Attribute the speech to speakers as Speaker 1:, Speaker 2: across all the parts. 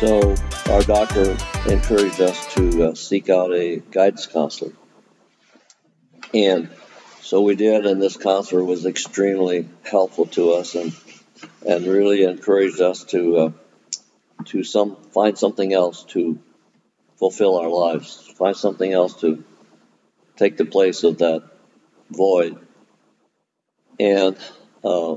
Speaker 1: So our doctor encouraged us to uh, seek out a guidance counselor. And so we did, and this counselor was extremely helpful to us and, and really encouraged us to, uh, to some, find something else to fulfill our lives, find something else to take the place of that void. And uh,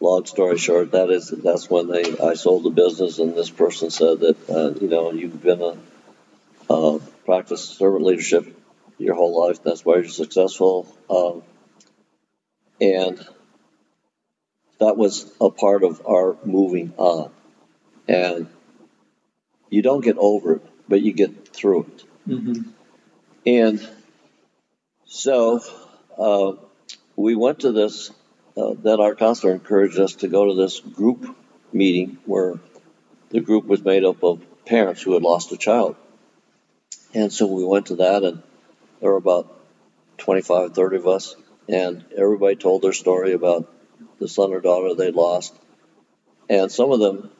Speaker 1: long story short, that is that's when they I sold the business, and this person said that uh, you know you've been a uh, practice servant leadership your whole life. That's why you're successful, um, and that was a part of our moving on. And you don't get over it, but you get through it.
Speaker 2: Mm-hmm.
Speaker 1: And so uh, we went to this uh, then our counselor encouraged us to go to this group meeting where the group was made up of parents who had lost a child. And so we went to that, and there were about 25, 30 of us, and everybody told their story about the son or daughter they lost. And some of them,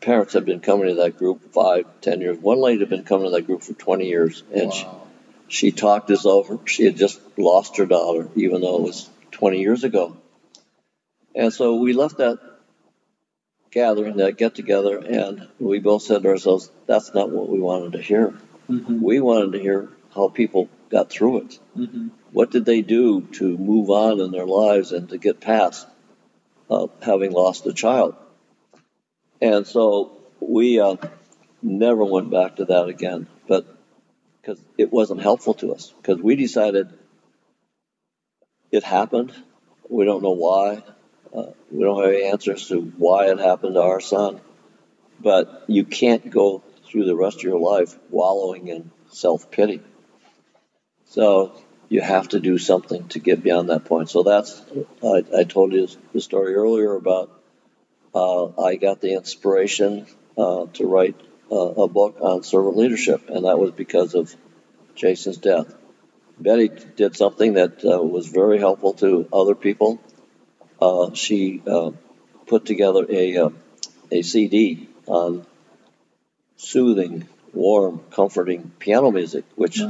Speaker 1: parents had been coming to that group five, ten years. One lady had been coming to that group for 20 years, and wow. she, she talked us over. She had just lost her daughter, even though it was 20 years ago. And so we left that gathering, that get together, and we both said to ourselves, that's not what we wanted to hear. Mm-hmm. We wanted to hear how people got through it. Mm-hmm. What did they do to move on in their lives and to get past uh, having lost a child? And so we uh, never went back to that again, but because it wasn't helpful to us, because we decided it happened. We don't know why. Uh, we don't have any answers to why it happened to our son, but you can't go through the rest of your life wallowing in self pity. So you have to do something to get beyond that point. So that's I, I told you the story earlier about uh, I got the inspiration uh, to write uh, a book on servant leadership, and that was because of Jason's death. Betty did something that uh, was very helpful to other people uh, she uh, put together a, uh, a CD on soothing, warm, comforting piano music, which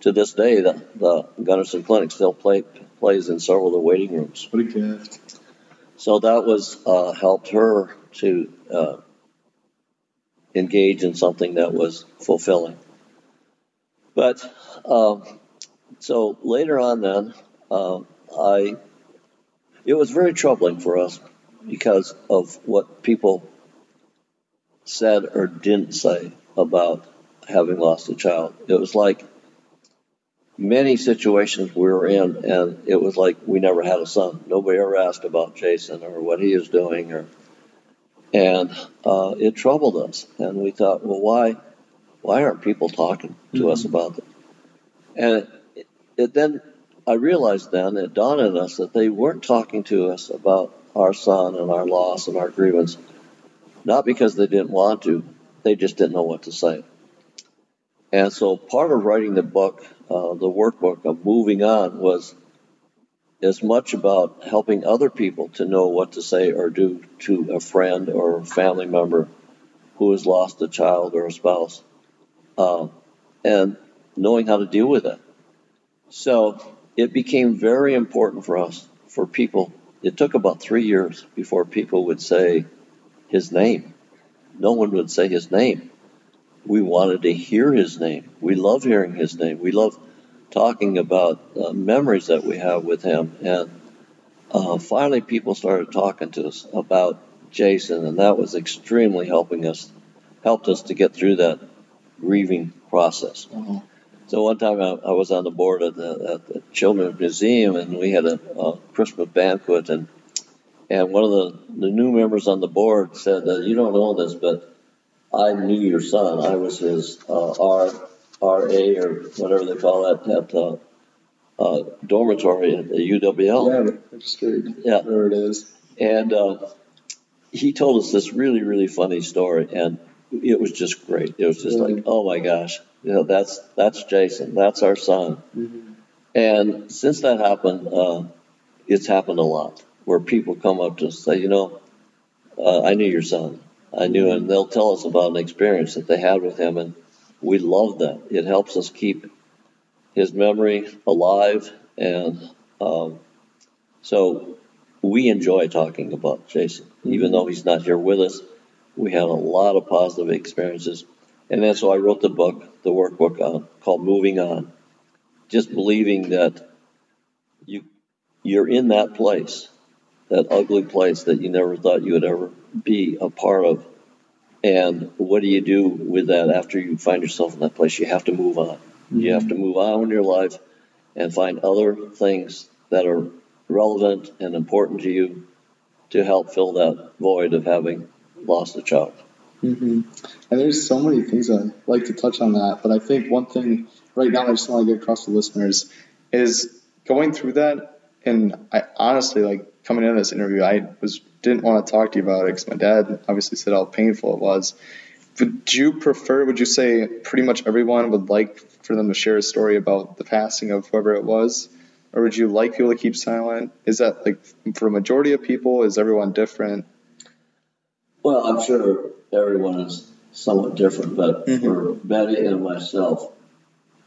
Speaker 1: to this day the, the Gundersen Clinic still play, plays in several of the waiting rooms.
Speaker 2: What a gift.
Speaker 1: So that was uh, helped her to uh, engage in something that was fulfilling. But um, so later on, then uh, I it was very troubling for us because of what people said or didn't say about having lost a child. It was like many situations we were in, and it was like we never had a son. Nobody ever asked about Jason or what he is doing, or and uh, it troubled us. And we thought, well, why, why aren't people talking to mm-hmm. us about it? And it, it then I realized then, it dawned on us that they weren't talking to us about our son and our loss and our grievance, not because they didn't want to, they just didn't know what to say. And so part of writing the book, uh, the workbook of moving on, was as much about helping other people to know what to say or do to a friend or family member who has lost a child or a spouse, uh, and knowing how to deal with it. So it became very important for us, for people. It took about three years before people would say his name. No one would say his name. We wanted to hear his name. We love hearing his name. We love talking about uh, memories that we have with him. And uh, finally, people started talking to us about Jason, and that was extremely helping us, helped us to get through that grieving process. Mm-hmm. So one time I, I was on the board at the, at the, Children's Museum, and we had a, a, Christmas banquet, and and one of the, the new members on the board said that you don't know this, but I knew your son. I was his uh, R R A or whatever they call that at uh, uh, dormitory at the UWL.
Speaker 2: Yeah.
Speaker 1: Yeah,
Speaker 2: where it is.
Speaker 1: And uh, he told us this really really funny story, and it was just great. It was just like, oh my gosh, you know, that's that's Jason, that's our son. Mm-hmm. And since that happened, uh, it's happened a lot where people come up to us say, you know, uh, I knew your son. I knew, and they'll tell us about an experience that they had with him, and we love that. It helps us keep his memory alive, and um, so we enjoy talking about Jason, even though he's not here with us. We had a lot of positive experiences, and then so I wrote the book, the workbook uh, called "Moving On," just believing that you you're in that place, that ugly place that you never thought you would ever be a part of. And what do you do with that after you find yourself in that place? You have to move on. Mm-hmm. You have to move on in your life and find other things that are relevant and important to you to help fill that void of having lost a child.
Speaker 2: Mm-hmm. And there's so many things I'd like to touch on that, but I think one thing right now I just want to get across to listeners is going through that. And I honestly, like coming into this interview, I was didn't want to talk to you about it because my dad obviously said how painful it was. Would you prefer? Would you say pretty much everyone would like for them to share a story about the passing of whoever it was, or would you like people to keep silent? Is that like for a majority of people? Is everyone different?
Speaker 1: Well, I'm sure everyone is somewhat different, but mm-hmm. for Betty and myself,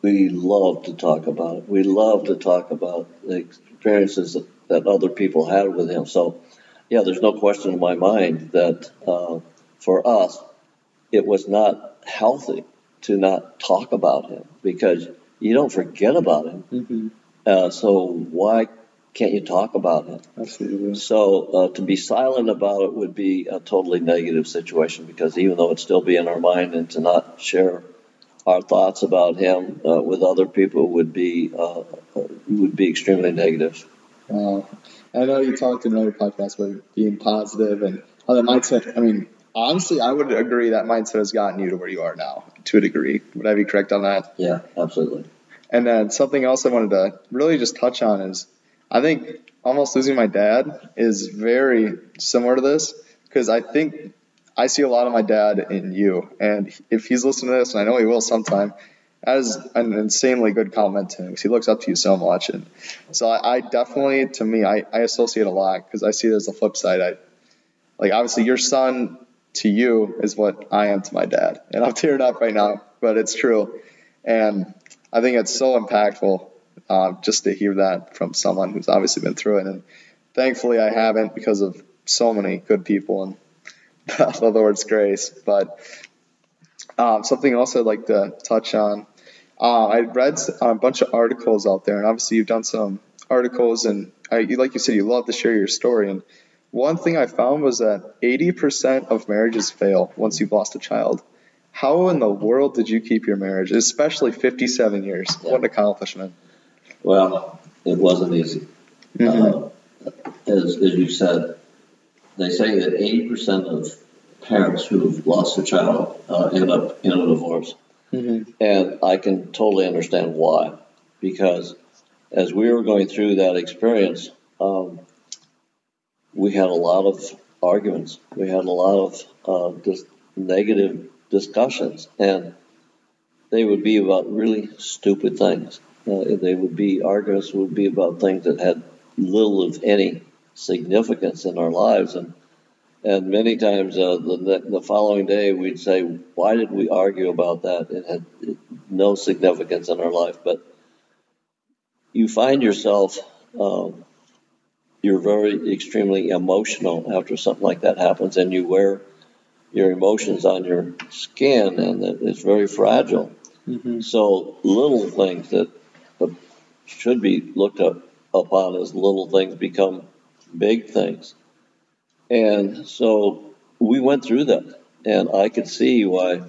Speaker 1: we love to talk about it. We love to talk about the experiences that, that other people had with him. So, yeah, there's no question in my mind that uh, for us, it was not healthy to not talk about him because you don't forget about him. Mm-hmm. Uh, so why can't you talk about it?
Speaker 2: Absolutely.
Speaker 1: So uh, to be silent about it would be a totally negative situation because even though it'd still be in our mind and to not share our thoughts about him uh, with other people would be uh, would be extremely negative.
Speaker 2: Uh, I know you talked in another podcast about being positive and how that mindset. I mean, honestly, I would agree that mindset has gotten you to where you are now to a degree. Would I be correct on that?
Speaker 1: Yeah, absolutely.
Speaker 2: And then something else I wanted to really just touch on is I think almost losing my dad is very similar to this because I think I see a lot of my dad in you. And if he's listening to this, and I know he will sometime, that is an insanely good comment to him because he looks up to you so much. And so I, I definitely, to me, I, I associate a lot because I see it as the flip side. I like obviously your son to you is what I am to my dad, and I'm tearing up right now, but it's true. And I think it's so impactful uh, just to hear that from someone who's obviously been through it. And thankfully, I haven't because of so many good people and the Lord's grace. But um, something else I'd like to touch on. Uh, I read a bunch of articles out there, and obviously you've done some articles, and I, like you said, you love to share your story. And one thing I found was that 80% of marriages fail once you've lost a child. How in the world did you keep your marriage, especially 57 years? Yeah. What an accomplishment.
Speaker 1: Well, it wasn't easy. Mm-hmm. Uh, as, as you said, they say that 80% of parents who've lost a child uh, end up in a divorce. Mm-hmm. And I can totally understand why. Because as we were going through that experience, um, we had a lot of arguments. We had a lot of uh, dis- negative discussions. And they would be about really stupid things. Uh, they would be arguments would be about things that had little, if any, significance in our lives, and and many times uh, the the following day we'd say, "Why did we argue about that? It had no significance in our life." But you find yourself um, you're very extremely emotional after something like that happens, and you wear your emotions on your skin, and it's very fragile. Mm-hmm. So little things that should be looked up, upon as little things become big things. And so we went through that, and I could see why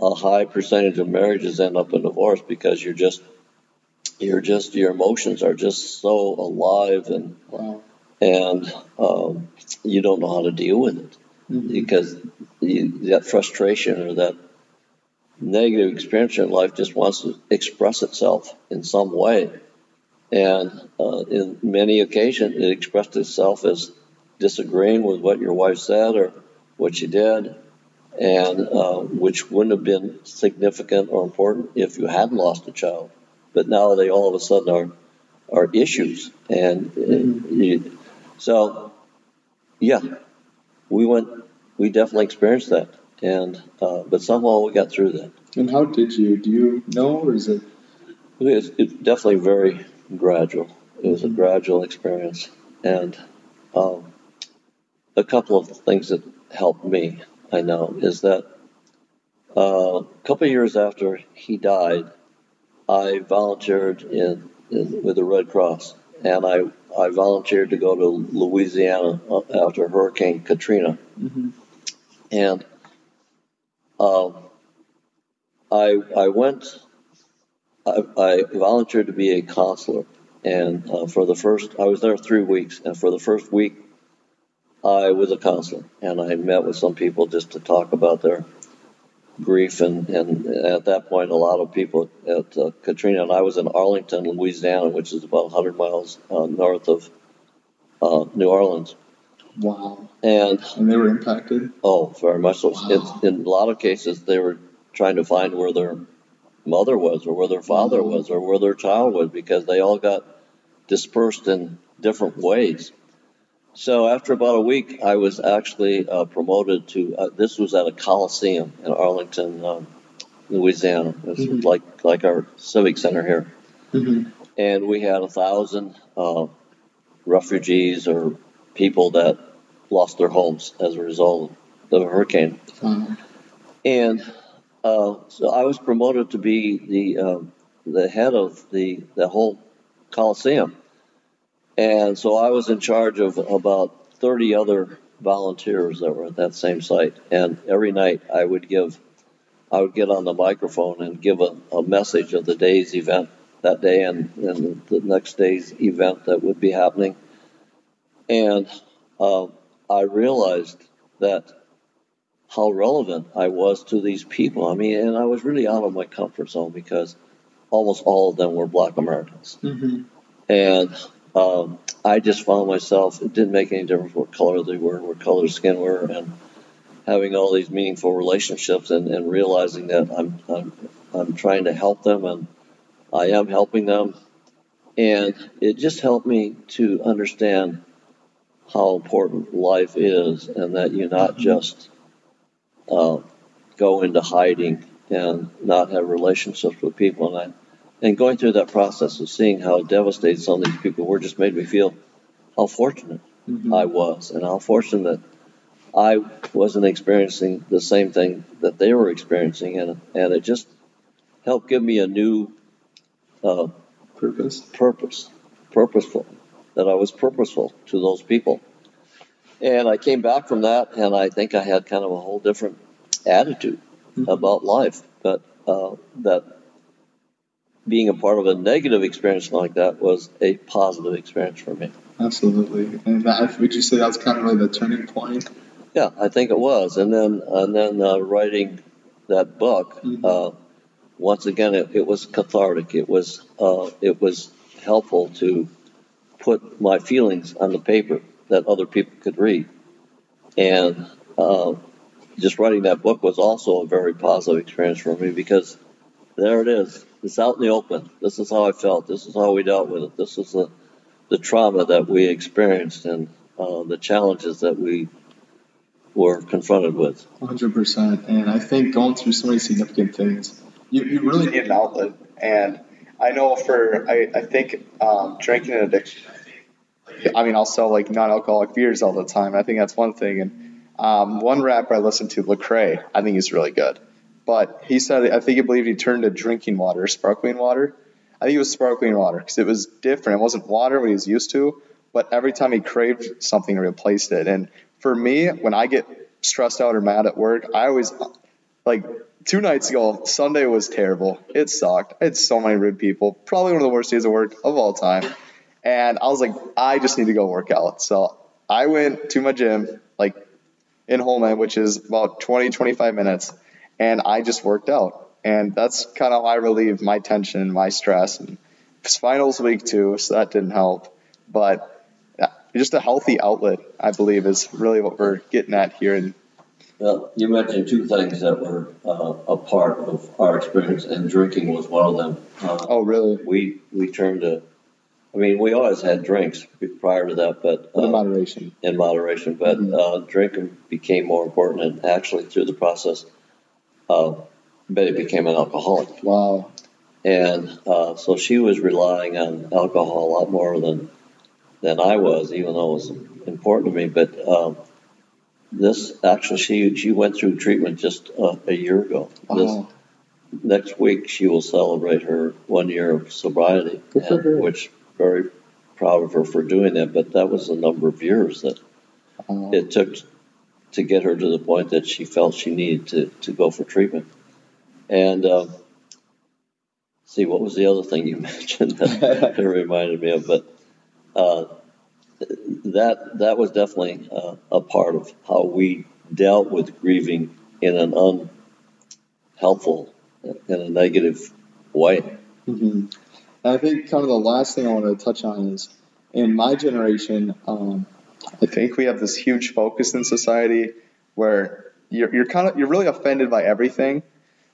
Speaker 1: a high percentage of marriages end up in divorce because you're just you're just your emotions are just so alive and wow. and um, you don't know how to deal with it mm-hmm. because you, that frustration or that negative experience in life just wants to express itself in some way. And uh, in many occasions, it expressed itself as disagreeing with what your wife said or what she did, and uh, which wouldn't have been significant or important if you hadn't lost a child. But now they all of a sudden are are issues, and you, so yeah, we went we definitely experienced that, and uh, but somehow we got through that.
Speaker 2: And how did you? Do you know, or is it?
Speaker 1: It's, it's definitely very gradual. It was a gradual experience, and um, a couple of things that helped me, I know, is that uh, a couple of years after he died, I volunteered in, in with the Red Cross, and I I volunteered to go to Louisiana uh, after Hurricane Katrina,
Speaker 2: Mm-hmm.
Speaker 1: and um, I I went. I, I volunteered to be a counselor, and uh, for the first, I was there three weeks, and for the first week, I was a counselor, and I met with some people just to talk about their grief, and, and at that point, a lot of people at uh, Katrina, and I was in Arlington, Louisiana, which is about 100 miles uh, north of uh, New Orleans,
Speaker 2: Wow.
Speaker 1: and
Speaker 2: And they were impacted.
Speaker 1: Oh, very much so.
Speaker 2: Wow.
Speaker 1: In, in a lot of cases, they were trying to find where their mother was, or where their father was, or where their child was, because they all got dispersed in different ways. So after about a week, I was actually uh, promoted to. Uh, this was at a coliseum in Arlington, um, Louisiana. It was
Speaker 2: Mhm.
Speaker 1: like like our civic center here,
Speaker 2: Mm-hmm.
Speaker 1: and we had a thousand uh, refugees or people that lost their homes as a result of the hurricane.
Speaker 2: Wow.
Speaker 1: And uh, so I was promoted to be the um, the head of the the whole coliseum, and so I was in charge of about thirty other volunteers that were at that same site. And every night I would give, I would get on the microphone and give a, a message of the day's event that day and, and the next day's event that would be happening. And uh, I realized that how relevant I was to these people. I mean, and I was really out of my comfort zone because almost all of them were black Americans.
Speaker 2: Mm-hmm.
Speaker 1: And um, I just found myself, it didn't make any difference what color they were, what color skin were, and having all these meaningful relationships and, and realizing that I'm, I'm, I'm trying to help them and I am helping them. And it just helped me to understand how important life is and that you not just uh, go into hiding and not have relationships with people. And I, and going through that process of seeing how devastated some of these people were just made me feel how fortunate
Speaker 2: Mm-hmm.
Speaker 1: I was and how fortunate that I wasn't experiencing the same thing that they were experiencing. And, and it just helped give me a new uh,
Speaker 2: Purpose.
Speaker 1: purpose, purposeful, that I was purposeful to those people. And I came back from that, and I think I had kind of a whole different attitude
Speaker 2: Mhm.
Speaker 1: about life. But uh, that being a part of a negative experience like that was a positive experience for me.
Speaker 2: Absolutely. And that, would you say that's kind of like the turning point?
Speaker 1: Yeah, I think it was. And then, and then uh, writing that book,
Speaker 2: Mhm.
Speaker 1: uh, once again, it, it was cathartic. It was, uh, it was helpful to put my feelings on the paper that other people could read. And uh, just writing that book was also a very positive experience for me because there it is. It's out in the open. This is how I felt. This is how we dealt with it. This is the, the trauma that we experienced and uh, the challenges that we were confronted with.
Speaker 2: 100%. And I think going through so many significant things, you, you really need an outlet. And I know for, I, I think um, drinking and addiction, I mean, I'll sell like non alcoholic beers all the time. I think that's one thing. And um, one rapper I listened to, Lecrae, I think he's really good. But he said, I think he believed he turned to drinking water, sparkling water. I think it was sparkling water because it was different. It wasn't water what he was used to, but every time he craved something, he replaced it. And for me, when I get stressed out or mad at work, I always like two nights ago, Sunday was terrible. It sucked. I had so many rude people. Probably one of the worst days of work of all time. And I was like, I just need to go work out. So I went to my gym, like in Holmen, which is about 20, 25 minutes, and I just worked out. And that's kind of how I relieved my tension, my stress. And finals week too, so that didn't help. But just a healthy outlet, I believe, is really what we're getting at here. And
Speaker 1: Well, you mentioned two things that were uh, a part of our experience, and drinking was one of them. Uh,
Speaker 2: oh, really?
Speaker 1: we we turned to I mean, we always had drinks prior to that, but
Speaker 2: But in
Speaker 1: uh,
Speaker 2: moderation.
Speaker 1: in moderation. But
Speaker 2: Mhm.
Speaker 1: uh, drinking became more important, and actually through the process, uh, Betty became an alcoholic,
Speaker 2: Wow.
Speaker 1: and uh, so she was relying on alcohol a lot more than than I was, even though it was important to me. But um, this actually, she she went through treatment just uh, a year ago. This,
Speaker 2: Wow.
Speaker 1: next week she will celebrate her one year of sobriety, and- which very proud of her for doing that. But that was a number of years that
Speaker 2: Wow.
Speaker 1: it took to get her to the point that she felt she needed to, to go for treatment. And um, see, what was the other thing you mentioned that it reminded me of? But uh, that that was definitely uh, a part of how we dealt with grieving in an unhelpful, in a negative way.
Speaker 2: hmm And I think kind of the last thing I want to touch on is in my generation, um, I think we have this huge focus in society where you're, you're kind of you're really offended by everything,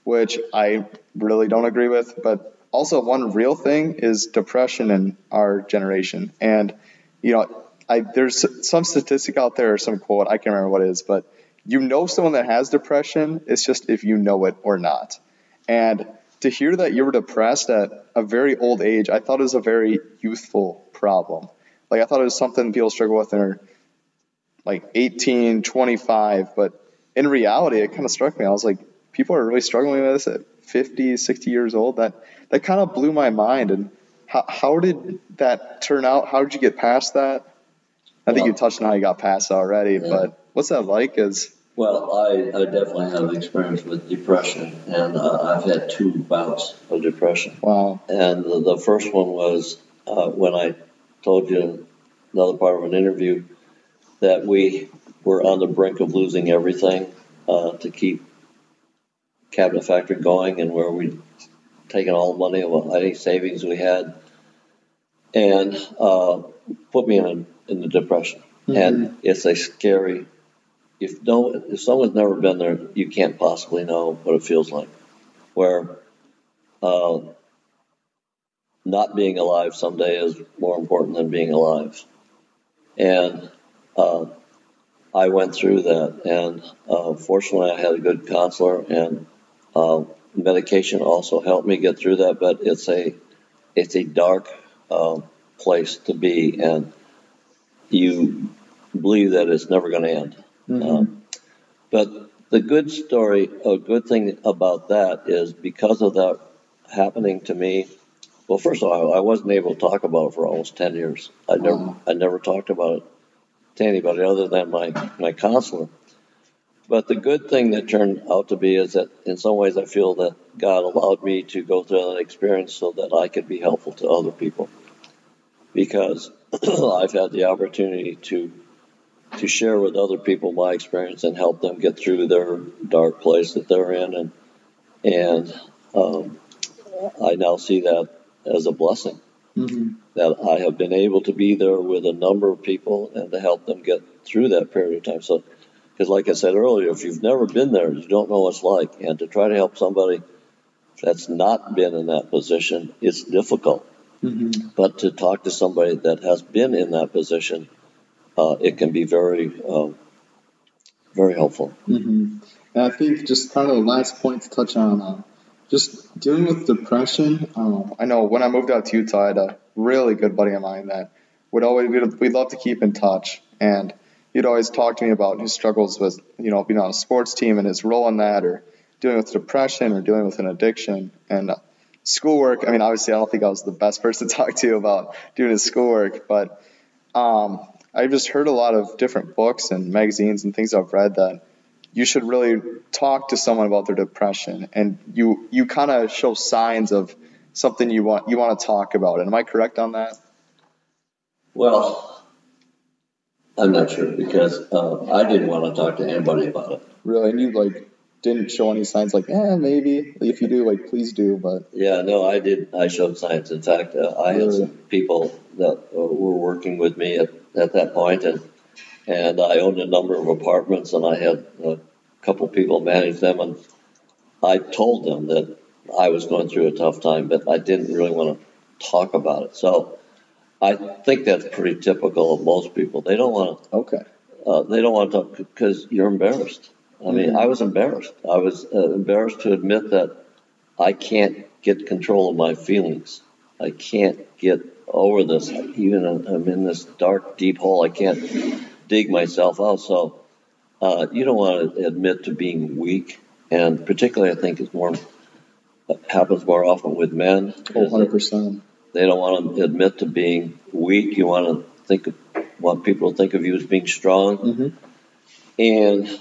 Speaker 2: which I really don't agree with. But also one real thing is depression in our generation, and you know, I there's some statistic out there or some quote I can't remember what it is, but you know someone that has depression. It's just if you know it or not, and to hear that you were depressed at a very old age, I thought it was a very youthful problem. Like I thought it was something people struggle with in they're like 18, 25, but in reality, it kind of struck me. I was like, people are really struggling with this at 50, 60 years old. That that kind of blew my mind. And how, how did that turn out? How did you get past that? I think you touched on how you got past already,
Speaker 1: Yeah.
Speaker 2: but what's that like? Is
Speaker 1: Well, I, I definitely have experience with depression, and uh, I've had two bouts of depression.
Speaker 2: wow,
Speaker 1: And the, the first one was uh, when I told you another part of an interview that we were on the brink of losing everything uh, to keep Cabinet Factory going, and where we'd taken all the money of any savings we had, and uh, put me in a, in the depression. And it's a scary. If no, if someone's never been there, you can't possibly know what it feels like. Where uh, not being alive someday is more important than being alive. And uh, I went through that, and uh, fortunately, I had a good counselor, and uh, medication also helped me get through that. But it's a it's a dark uh, place to be, and you believe that it's never going to end. Um, but the good story, a good thing about that is because of that happening to me. Well, first of all, I wasn't able to talk about it for almost ten years. I never,
Speaker 2: Wow.
Speaker 1: I never talked about it to anybody other than my my counselor. But the good thing that turned out to be is that in some ways I feel that God allowed me to go through that experience so that I could be helpful to other people. Because I've had the opportunity to to share with other people my experience and help them get through their dark place that they're in and and um, I now see that as a blessing
Speaker 2: hmm
Speaker 1: that I have been able to be there with a number of people and to help them get through that period of time. So, because like I said earlier, if you've never been there, you don't know what it's like. And to try to help somebody that's not been in that position, it's difficult.
Speaker 2: hmm
Speaker 1: But to talk to somebody that has been in that position, uh, it can be very, um, very helpful.
Speaker 2: hmm And I think just kind of the last point to touch on, uh, just dealing with depression. Um, I know when I moved out to Utah, I had a really good buddy of mine that would always we'd, we'd love to keep in touch, and he'd always talk to me about his struggles with you know being on a sports team and his role in that, or dealing with depression, or dealing with an addiction, and uh, schoolwork. I mean, obviously, I don't think I was the best person to talk to about doing his schoolwork, but um, I've just heard a lot of different books and magazines and things I've read that you should really talk to someone about their depression and you you kind of show signs of something you want you want to talk about. And am I correct on that?
Speaker 1: Well, I'm not sure because uh, I didn't want to talk to anybody about it.
Speaker 2: Really? And you like didn't show any signs like, eh, maybe if you do, like please do, but
Speaker 1: Yeah, no, I did. I showed signs. In fact, uh, I had some people that uh, were working with me at, at that point, and and I owned a number of apartments, and I had a couple people manage them, and I told them that I was going through a tough time, but I didn't really want to talk about it. So I think that's pretty typical of most people. They don't want to.
Speaker 2: Okay.
Speaker 1: Uh, they don't want to talk because you're embarrassed. I mean,
Speaker 2: Mhm.
Speaker 1: I was embarrassed. I was uh, embarrassed to admit that I can't get control of my feelings. I can't get over this. Even I'm in this dark, deep hole. I can't dig myself out. So uh, you don't want to admit to being weak, and particularly, I think, it's more happens more often with men.
Speaker 2: Oh,
Speaker 1: is that
Speaker 2: 100%.
Speaker 1: They don't want to admit to being weak. You want to think of, want people to think of you as being strong.
Speaker 2: Mhm.
Speaker 1: And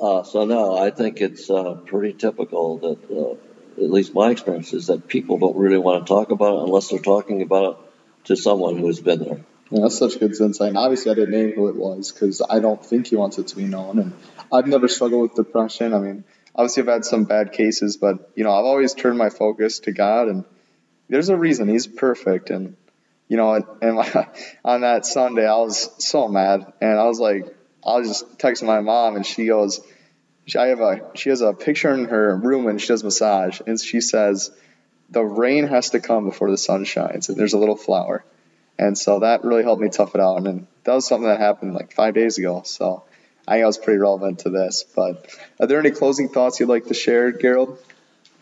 Speaker 1: uh, so no, I think it's uh, pretty typical that, uh, at least my experience is that people don't really want to talk about it unless they're talking about it to someone who has been there.
Speaker 2: Yeah, that's such good insight. And obviously, I didn't name who it was because I don't think he wants it to be known. And I've never struggled with depression. I mean, obviously, I've had some bad cases, but you know, I've always turned my focus to God, and there's a reason He's perfect. And you know, and, and on that Sunday, I was so mad, and I was like, I was just texting my mom, and she goes, she, I have a she has a picture in her room when she does massage, and she says, the rain has to come before the sun shines, and there's a little flower. And so that really helped me tough it out. And that was something that happened like five days ago. So I think I was pretty relevant to this. But are there any closing thoughts you'd like to share, Gerald?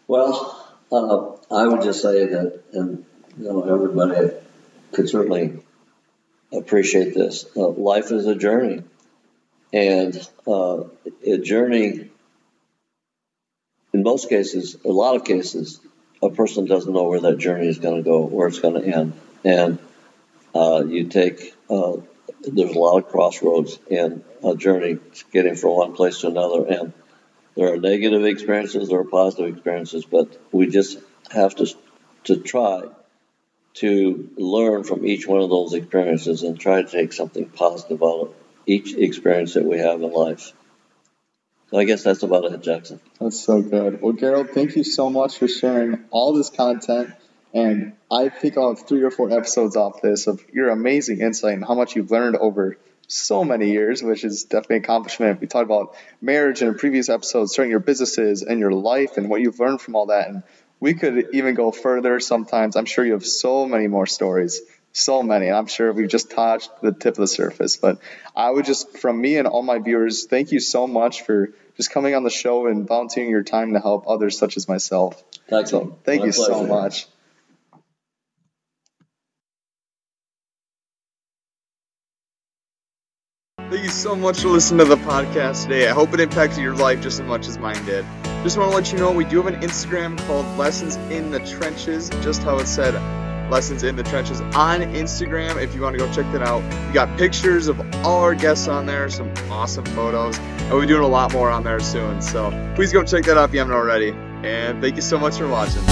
Speaker 1: Well, uh, I would just say that, and you know, everybody could certainly appreciate this. Uh, life is a journey, and uh, a journey. In most cases, a lot of cases, a person doesn't know where that journey is going to go, where it's going to end, and uh, you take. Uh, there's a lot of crossroads in a journey getting from one place to another, and there are negative experiences, there are positive experiences, but we just have to to try to learn from each one of those experiences and try to take something positive out of each experience that we have in life. So I guess that's about it, Jackson.
Speaker 2: That's so good. Well, Gerald, thank you so much for sharing all this content. And I think I'll have three or four episodes off this of your amazing insight and how much you've learned over so many years, which is definitely an accomplishment. We talked about marriage in a previous episode, starting your businesses and your life and what you've learned from all that. And we could even go further sometimes. I'm sure you have so many more stories, so many. And I'm sure we've just touched the tip of the surface. But I would just, from me and all my viewers, thank you so much for just coming on the show and volunteering your time to help others such as myself.
Speaker 1: Thank
Speaker 2: So
Speaker 1: you.
Speaker 2: thank
Speaker 1: My
Speaker 2: you so much. Thank you so much for listening to the podcast today. I hope it impacted your life just as much as mine did. Just want to let you know we do have an Instagram called Lessons in the Trenches, just how it said Lessons in the Trenches on Instagram if you want to go check that out. We got pictures of all our guests on there, some awesome photos, and we'll be doing a lot more on there soon. So please go check that out if you haven't already. And thank you so much for watching.